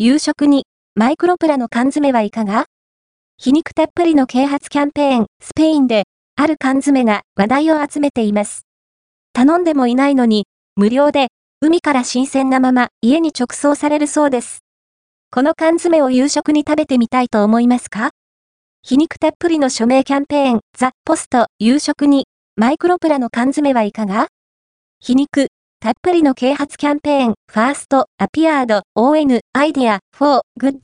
夕食に、マイクロプラの缶詰はいかが？皮肉たっぷりの啓発キャンペーン、スペインで、ある缶詰が話題を集めています。頼んでもいないのに、無料で、海から新鮮なまま家に直送されるそうです。この缶詰を夕食に食べてみたいと思いますか？皮肉たっぷりの署名キャンペーン、ザ・ポスト、夕食に、マイクロプラの缶詰はいかが？皮肉、たっぷりの啓発キャンペーン、ファースト、アピアード、ON、アイディア、フォー、グッド。